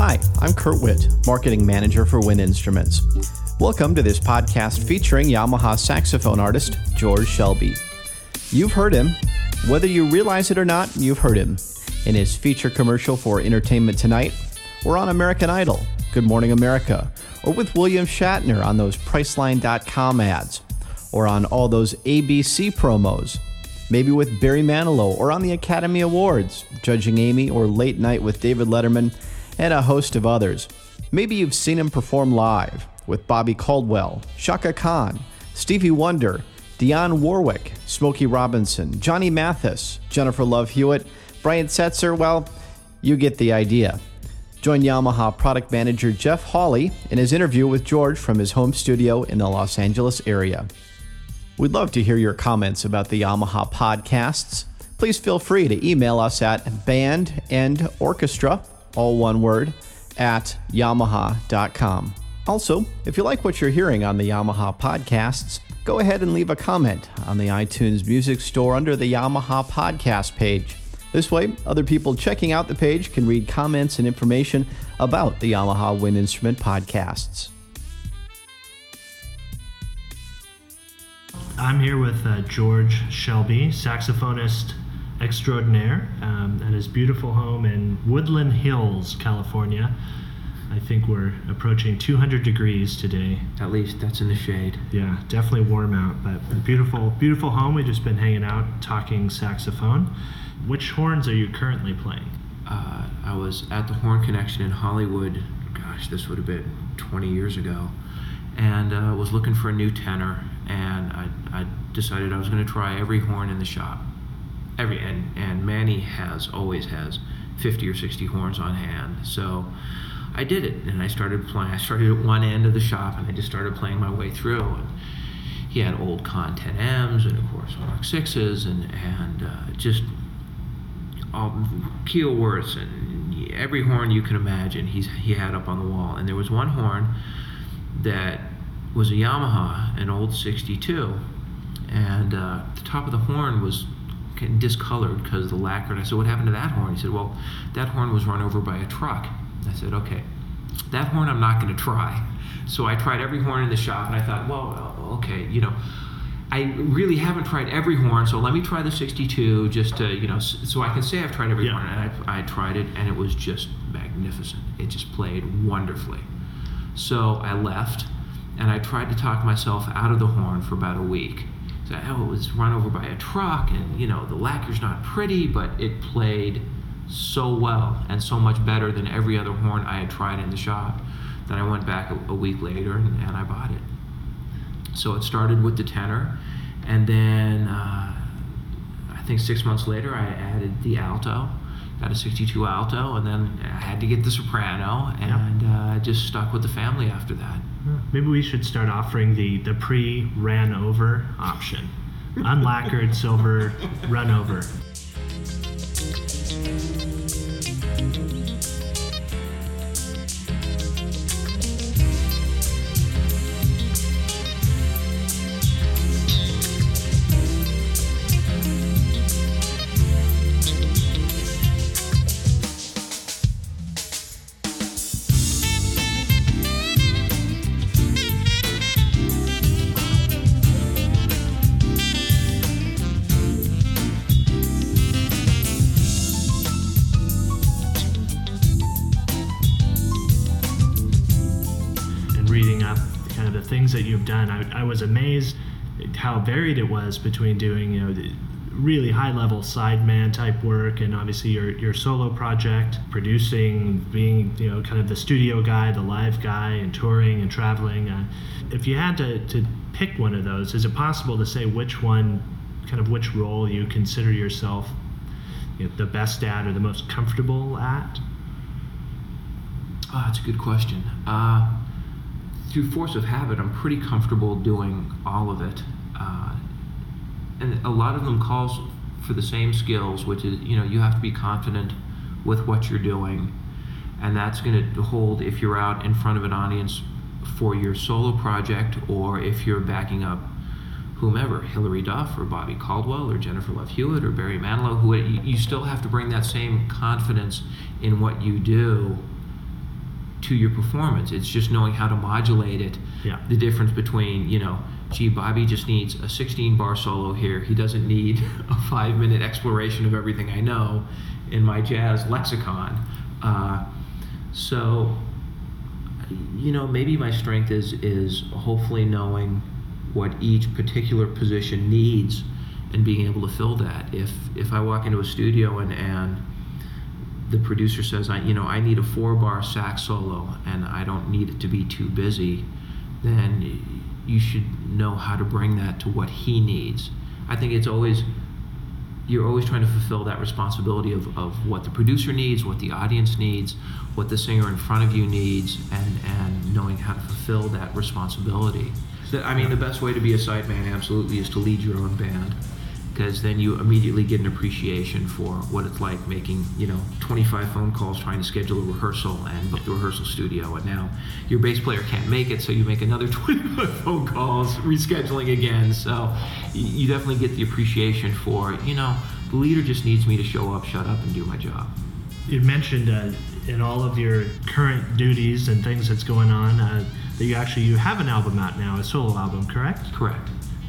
Hi, I'm Kurt Witt, Marketing Manager for Wind Instruments. Welcome to this podcast featuring Yamaha saxophone artist George Shelby. You've heard him. Whether you realize it or not, you've heard him. In his feature commercial for Entertainment Tonight, or on American Idol, Good Morning America, or with William Shatner on those Priceline.com ads, or on all those ABC promos, maybe with Barry Manilow, or on the Academy Awards, Judging Amy, or Late Night with David Letterman, and a host of others. Maybe you've seen him perform live with Bobby Caldwell, Chaka Khan, Stevie Wonder, Dionne Warwick, Smokey Robinson, Johnny Mathis, Jennifer Love Hewitt, Brian Setzer. Well, you get the idea. Join Yamaha product manager Jeff Hawley in his interview with George from his home studio in the Los Angeles area. We'd love to hear your comments about the Yamaha podcasts. Please feel free to email us at band and orchestra, all one word, at yamaha.com. Also, if you like what you're hearing on the Yamaha podcasts, go ahead and leave a comment on the iTunes Music Store under the Yamaha podcast page. This way, other people checking out the page can read comments and information about the Yamaha Wind Instrument podcasts. I'm here with uh, George Shelby, saxophonist extraordinaire, um, at his beautiful home in Woodland Hills, California. I think we're approaching 200 degrees today. At least that's in the shade. Yeah, definitely warm out, but a beautiful, beautiful home. We've just been hanging out, talking saxophone. Which horns are you currently playing? Uh, I was at the Horn Connection in Hollywood. Gosh, this would have been 20 years ago, and uh, was looking for a new tenor. And I, I decided I was going to try every horn in the shop. Every and and Manny has always has 50 or 60 horns on hand. So I did it, and I started playing. I started at one end of the shop, and I just started playing my way through. And he had old Conn 10Ms, and of course Mark Sixes, and and uh, just all Keilwerths and every horn you can imagine. He's he had up on the wall, and there was one horn that was a Yamaha, an old 62, and uh, the top of the horn was discolored because of the lacquer. And I said, "What happened to that horn?" He said, "Well, that horn was run over by a truck." I said, "Okay, that horn I'm not going to try." So I tried every horn in the shop, and I thought, "Well, okay, you know." I really haven't tried every horn, so let me try the 62 just to, you know, so I can say I've tried every Yeah. horn. And I, I tried it, and it was just magnificent. It just played wonderfully. So I left, and I tried to talk myself out of the horn for about a week. So, oh, it was run over by a truck, and you know the lacquer's not pretty, but it played so well and so much better than every other horn I had tried in the shop that I went back a, a week later and, and I bought it. So it started with the tenor, and then uh, I think six months later I added the alto, got a 62 alto, and then I had to get the soprano, and uh, just stuck with the family after that. Hmm. Maybe we should start offering the the pre ran over option, unlacquered silver run over. Things that you've done, I, I was amazed how varied it was between doing you know the really high level sideman type work and obviously your your solo project, producing, being you know kind of the studio guy, the live guy, and touring and traveling. Uh, if you had to, to pick one of those, is it possible to say which one, kind of which role you consider yourself you know, the best at or the most comfortable at? Oh, that's a good question. Uh, through force of habit, I'm pretty comfortable doing all of it. Uh, and a lot of them calls for the same skills, which is, you know, you have to be confident with what you're doing. And that's going to hold if you're out in front of an audience for your solo project or if you're backing up whomever, Hilary Duff or Bobby Caldwell or Jennifer Love Hewitt or Barry Manilow, who you, you still have to bring that same confidence in what you do to your performance. It's just knowing how to modulate it. Yeah. The difference between, you know, gee, Bobby just needs a 16 bar solo here. He doesn't need a five minute exploration of everything I know in my jazz lexicon. Uh, so, you know, maybe my strength is is hopefully knowing what each particular position needs and being able to fill that. If if I walk into a studio and and the producer says, I you know I need a four bar sax solo and I don't need it to be too busy, then you should know how to bring that to what he needs. I think it's always you're always trying to fulfill that responsibility of, of what the producer needs, what the audience needs, what the singer in front of you needs, and, and knowing how to fulfill that responsibility. I mean, the best way to be a sideman absolutely is to lead your own band because then you immediately get an appreciation for what it's like making you know 25 phone calls trying to schedule a rehearsal and book the rehearsal studio. And now your bass player can't make it so you make another 25 phone calls rescheduling again. So you definitely get the appreciation for you know the leader just needs me to show up shut up and do my job. You mentioned uh, in all of your current duties and things that's going on uh, that you actually you have an album out now a solo album correct? Correct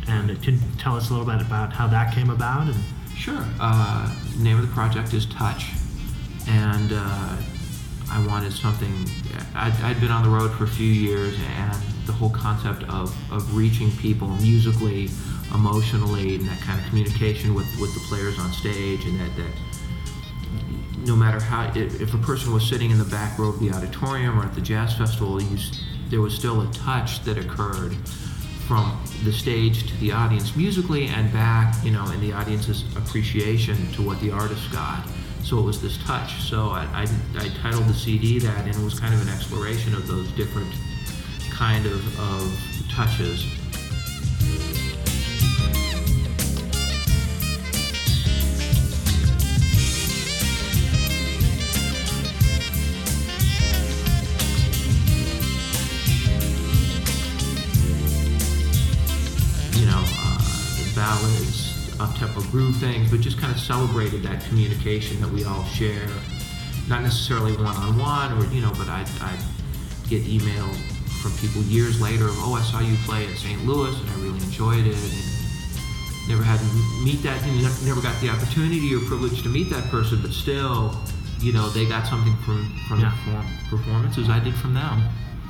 and can tell us a little bit about how that came about? And sure. Uh, name of the project is Touch, and uh, I wanted something. I'd, I'd, been on the road for a few years, and the whole concept of, of reaching people musically, emotionally, and that kind of communication with, with the players on stage, and that, that no matter how, if a person was sitting in the back row of the auditorium or at the jazz festival, you, there was still a touch that occurred from the stage to the audience musically and back, you know, in the audience's appreciation to what the artist got. So it was this touch. So I, I, I titled the CD that, and it was kind of an exploration of those different kind of, of touches. Ballads, up-tempo groove things, but just kind of celebrated that communication that we all share. Not necessarily one-on-one, or you know, but I I get emails from people years later of, oh, I saw you play at St. Louis and I really enjoyed it. And never had to meet that, you know, never got the opportunity or privilege to meet that person, but still, you know, they got something from from yeah. the performances I did from them.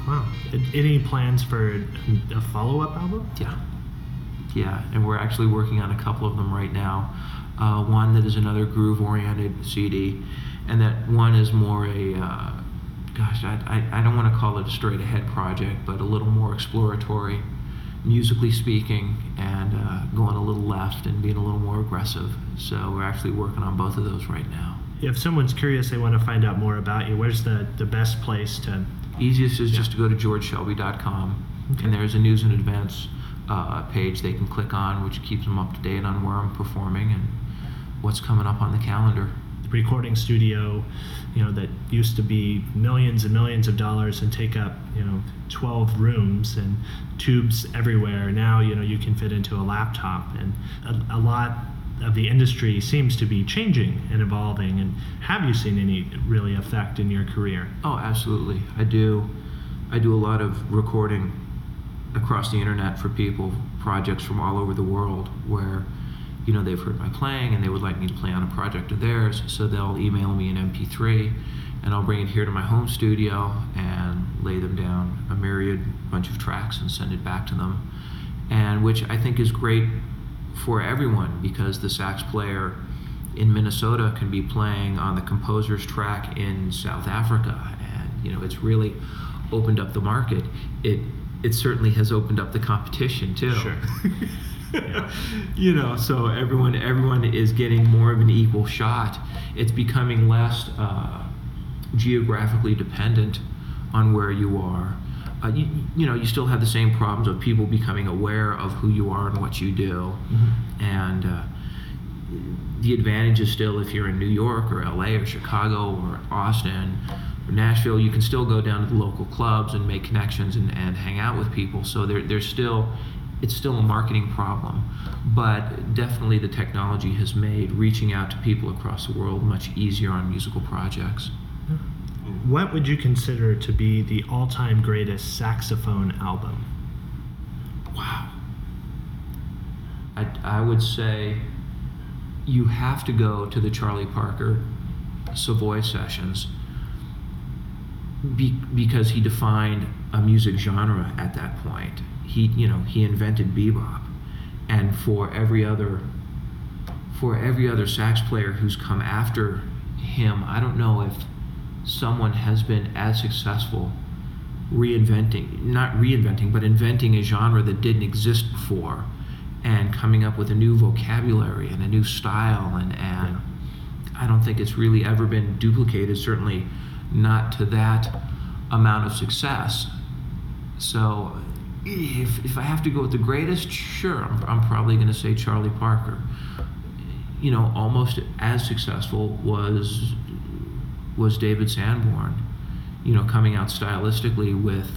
Wow. Any plans for a follow-up album? Yeah. Yeah, and we're actually working on a couple of them right now. Uh, one that is another groove-oriented CD, and that one is more a, uh, gosh, I, I, I don't want to call it a straight-ahead project, but a little more exploratory, musically speaking, and uh, going a little left and being a little more aggressive. So we're actually working on both of those right now. If someone's curious, they want to find out more about you, where's the, the best place to? Easiest is yeah. just to go to georgeshelby.com, okay. and there's a news and events uh, page they can click on, which keeps them up to date on where I'm performing and what's coming up on the calendar. The recording studio, you know, that used to be millions and millions of dollars and take up, you know, 12 rooms and tubes everywhere. Now, you know, you can fit into a laptop, and a, a lot of the industry seems to be changing and evolving. And have you seen any really effect in your career? Oh, absolutely. I do. I do a lot of recording across the internet for people projects from all over the world where you know they've heard my playing and they would like me to play on a project of theirs. So they'll email me an mp3 and i'll bring it here to my home studio and lay them down a myriad bunch of tracks and send it back to them. And which i think is great for everyone because the sax player in minnesota can be playing on the composer's track in south africa. And you know it's really opened up the market. It it certainly has opened up the competition too. Sure. yeah. You know, so everyone everyone is getting more of an equal shot. It's becoming less uh, geographically dependent on where you are. Uh, you, you, know, you still have the same problems of people becoming aware of who you are and what you do, mm-hmm. and uh, the advantage is still if you're in New York or LA or Chicago or Austin Nashville, you can still go down to the local clubs and make connections and, and hang out with people. So there, there's still, it's still a marketing problem. But definitely the technology has made reaching out to people across the world much easier on musical projects. what would you consider to be the all-time greatest saxophone album? Wow. I, I would say you have to go to the Charlie Parker Savoy sessions be, because he defined a music genre at that point. He, you know, he invented bebop, and for every other, for every other sax player who's come after him, I don't know if someone has been as successful reinventing, not reinventing, but inventing a genre that didn't exist before and coming up with a new vocabulary and a new style. And, and I don't think it's really ever been duplicated, certainly not to that amount of success. So if, if I have to go with the greatest, sure, I'm, I'm probably going to say Charlie Parker. You know, almost as successful was was David Sanborn, you know, coming out stylistically with,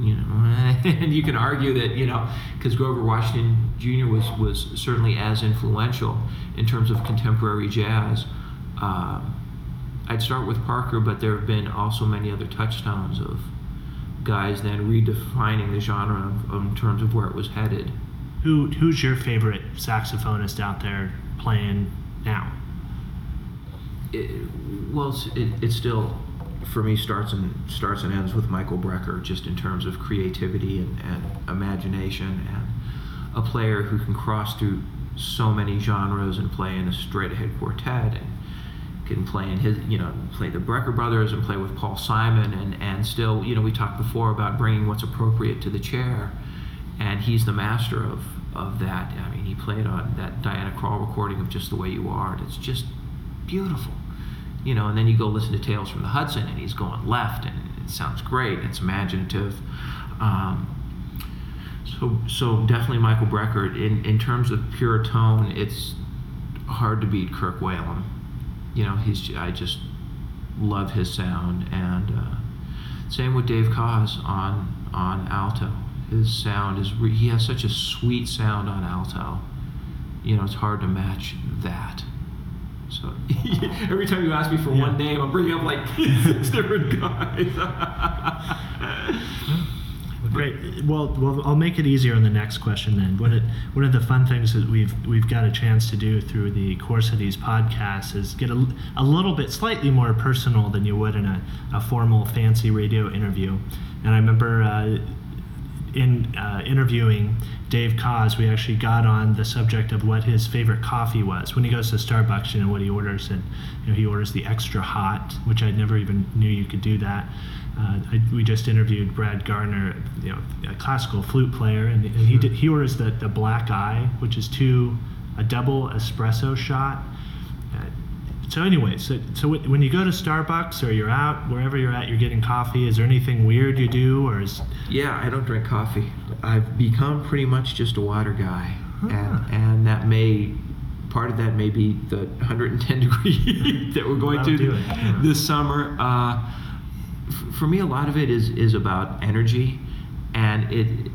you know, and you can argue that, you know, because Grover Washington Jr. was, was certainly as influential in terms of contemporary jazz. Uh, I'd start with Parker, but there have been also many other touchstones of guys then redefining the genre in terms of where it was headed. Who, who's your favorite saxophonist out there playing now? it, well, it, it still, for me, starts and starts and ends with Michael Brecker, just in terms of creativity and, and imagination, and a player who can cross through so many genres and play in a straight ahead quartet and can play in his you know play the Brecker brothers and play with Paul Simon and and still you know we talked before about bringing what's appropriate to the chair and he's the master of of that I mean he played on that Diana Krall recording of just the way you are and it's just beautiful you know, and then you go listen to Tales from the Hudson, and he's going left, and it sounds great. It's imaginative. Um, so, so definitely Michael Brecker. In in terms of pure tone, it's hard to beat Kirk Whalum. You know, he's I just love his sound, and uh, same with Dave Koz on on alto. His sound is re- he has such a sweet sound on alto. You know, it's hard to match that. So every time you ask me for yeah. one name, I'm bringing up like six different guys. Great. Well, well, I'll make it easier on the next question then. One of, one of the fun things that we've we've got a chance to do through the course of these podcasts is get a, a little bit slightly more personal than you would in a, a formal fancy radio interview. And I remember uh, in uh, interviewing Dave Koz, we actually got on the subject of what his favorite coffee was. When he goes to Starbucks, you know what he orders, and you know he orders the extra hot, which I never even knew you could do that. Uh, I, we just interviewed Brad Garner, you know, a classical flute player, and, and he did, he orders the the black eye, which is two a double espresso shot so anyway, so, so when you go to Starbucks or you're out wherever you're at, you're getting coffee. Is there anything weird you do, or is? Yeah, I don't drink coffee. I've become pretty much just a water guy, huh. and and that may part of that may be the 110 degree that we're going to yeah. this summer. Uh, f- for me, a lot of it is is about energy, and it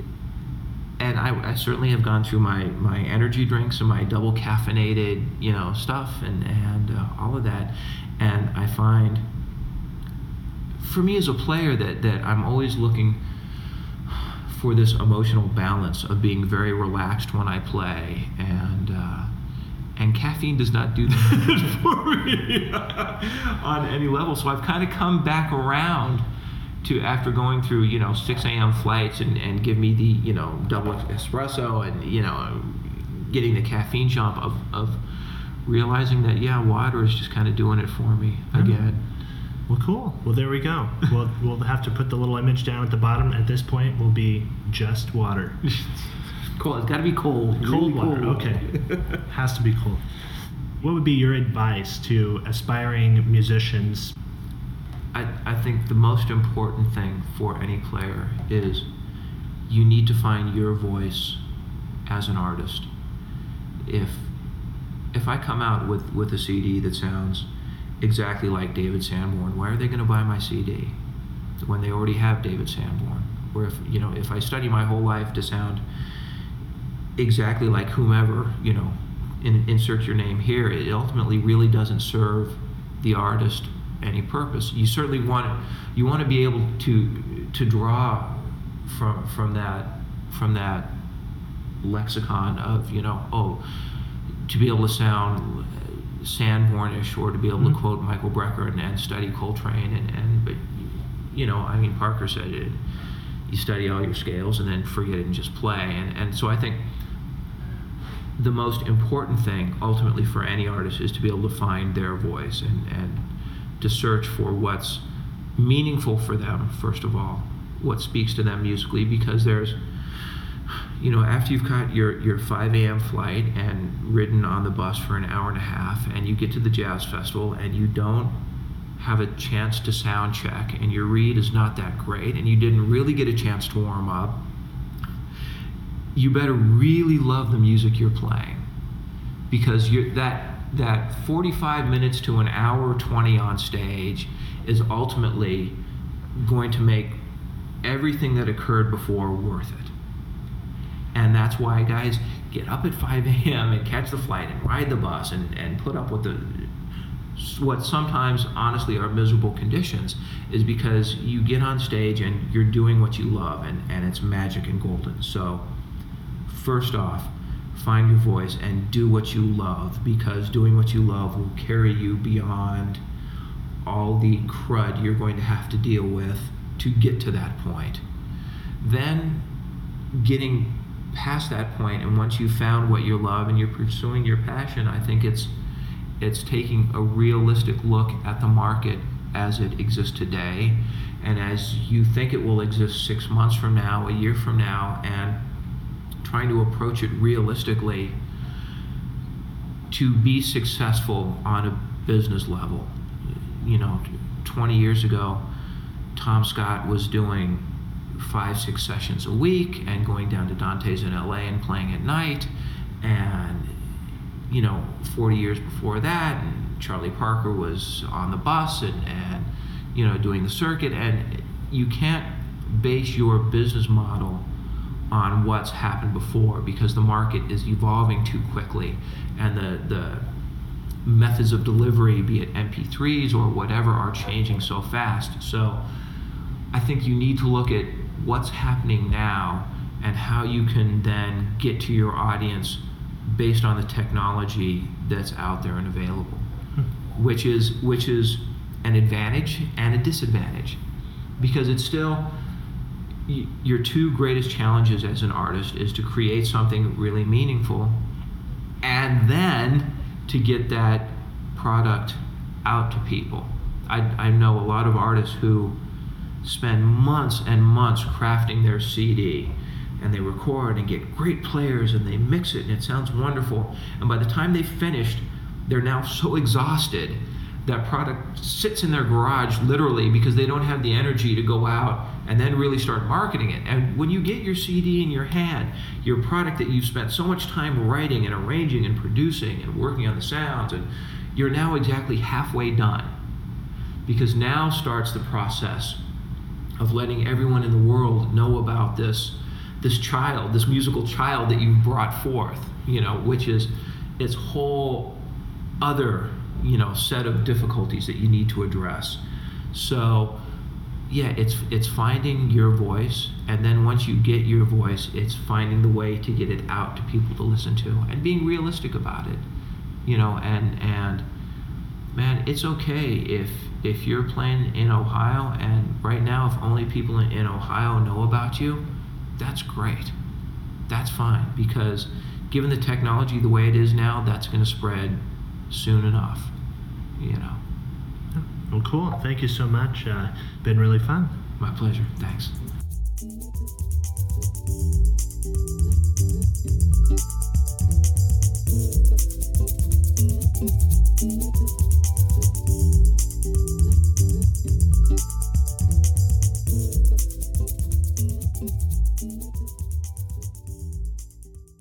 and I, I, certainly have gone through my, my energy drinks and my double caffeinated you know stuff and and uh, all of that. And I find for me as a player that that I'm always looking for this emotional balance of being very relaxed when I play and uh, and caffeine does not do that for me on any level. So I've kind of come back around to after going through you know 6 a.m. flights and, and give me the you know double espresso and you know getting the caffeine jump of, of realizing that yeah water is just kind of doing it for me again. Well, cool. Well, there we go. we'll we'll have to put the little image down at the bottom. At this point, will be just water. cool. It's got to be cold. Cold really water. Cold. Okay. Has to be cold. What would be your advice to aspiring musicians I, I think the most important thing for any player is you need to find your voice as an artist. If if I come out with, with a CD that sounds exactly like David Sanborn, why are they going to buy my CD when they already have David Sanborn? Or if you know, if I study my whole life to sound exactly like whomever, you know, in, insert your name here, it ultimately really doesn't serve the artist any purpose. You certainly want you want to be able to to draw from from that from that lexicon of you know oh to be able to sound Sanbornish or to be able Mhm. to quote Michael Brecker and, and study Coltrane and, and but you know I mean Parker said it you study all your scales and then forget it and just play and and so I think the most important thing ultimately for any artist is to be able to find their voice and, and to search for what's meaningful for them first of all what speaks to them musically because there's you know after you've caught your, your 5 a.m flight and ridden on the bus for an hour and a half and you get to the jazz festival and you don't have a chance to sound check and your read is not that great and you didn't really get a chance to warm up you better really love the music you're playing because that that 45 minutes to an hour 20 on stage is ultimately going to make everything that occurred before worth it. And that's why guys get up at 5 a.m and catch the flight and ride the bus and, and put up with the what sometimes honestly are miserable conditions is because you get on stage and you're doing what you love and, and it's magic and golden. So first off, find your voice and do what you love because doing what you love will carry you beyond all the crud you're going to have to deal with to get to that point. Then, getting past that point, and once you've found what you love and you're pursuing your passion, I think it's it's taking a realistic look at the market as it exists today and as you think it will exist six months from now, a year from now, and trying to approach it realistically to be successful on a business level. You know, 20 years ago, Tom Scott was doing five, six sessions a week and going down to Donte's in LA and playing at night. And, you know, 40 years before that, Charlie Parker was on the bus and, and you know, doing the circuit. And you can't base your business model on what's happened before because the market is evolving too quickly and the, the methods of delivery, be it MP3s or whatever, are changing so fast. So I think you need to look at what's happening now and how you can then get to your audience based on the technology that's out there and available, hmm. which is which is an advantage and a disadvantage because it's still your two greatest challenges as an artist is to create something really meaningful and then to get that product out to people. I, I know a lot of artists who spend months and months crafting their CD and they record and get great players and they mix it and it sounds wonderful. And by the time they've finished, they're now so exhausted that product sits in their garage literally because they don't have the energy to go out and then really start marketing it. And when you get your CD in your hand, your product that you've spent so much time writing and arranging and producing and working on the sounds, and you're now exactly halfway done. Because now starts the process of letting everyone in the world know about this this child, this musical child that you've brought forth, you know, which is its whole other, you know, set of difficulties that you need to address. So, yeah, it's it's finding your voice, and then once you get your voice, it's finding the way to get it out to people to listen to, and being realistic about it, you know, and and man, it's okay if if you're playing in Ohio, and right now, if only people in, in Ohio know about you, that's great. That's fine because given the technology the way it is now, that's going to spread soon enough. You know, Well, cool. Thank you so much. Uh, been really fun. my pleasure. Thanks.